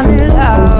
I'm in love.